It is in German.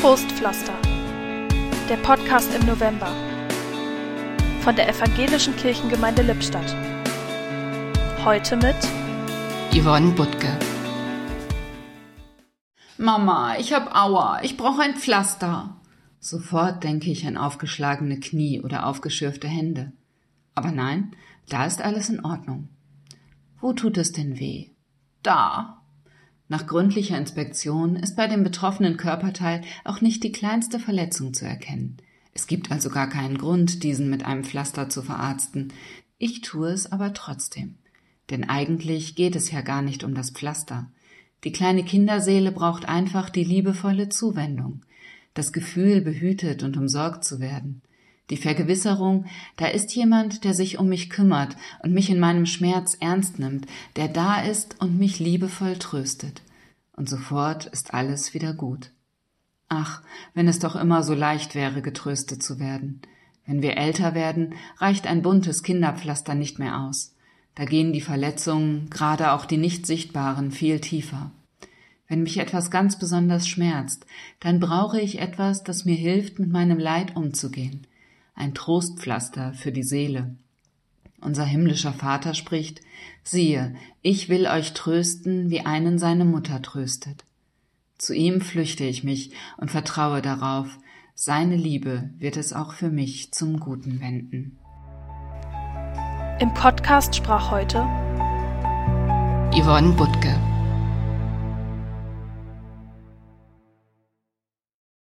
Trostpflaster. Der Podcast im November. Von der Evangelischen Kirchengemeinde Lippstadt. Heute mit Yvonne Butke. Mama, ich hab Aua, ich brauche ein Pflaster. Sofort denke ich an aufgeschlagene Knie oder aufgeschürfte Hände. Aber nein, da ist alles in Ordnung. Wo tut es denn weh? Da. Nach gründlicher Inspektion ist bei dem betroffenen Körperteil auch nicht die kleinste Verletzung zu erkennen. Es gibt also gar keinen Grund, diesen mit einem Pflaster zu verarzten. Ich tue es aber trotzdem. Denn eigentlich geht es ja gar nicht um das Pflaster. Die kleine Kinderseele braucht einfach die liebevolle Zuwendung, das Gefühl, behütet und umsorgt zu werden, die Vergewisserung, da ist jemand, der sich um mich kümmert und mich in meinem Schmerz ernst nimmt, der da ist und mich liebevoll tröstet. Und sofort ist alles wieder gut. Ach, wenn es doch immer so leicht wäre, getröstet zu werden. Wenn wir älter werden, reicht ein buntes Kinderpflaster nicht mehr aus. Da gehen die Verletzungen, gerade auch die nicht sichtbaren, viel tiefer. Wenn mich etwas ganz besonders schmerzt, dann brauche ich etwas, das mir hilft, mit meinem Leid umzugehen. Ein Trostpflaster für die Seele. Unser himmlischer Vater spricht, siehe, ich will euch trösten, wie einen seine Mutter tröstet. Zu ihm flüchte ich mich und vertraue darauf, seine Liebe wird es auch für mich zum Guten wenden. Im Podcast sprach heute Yvonne Butke.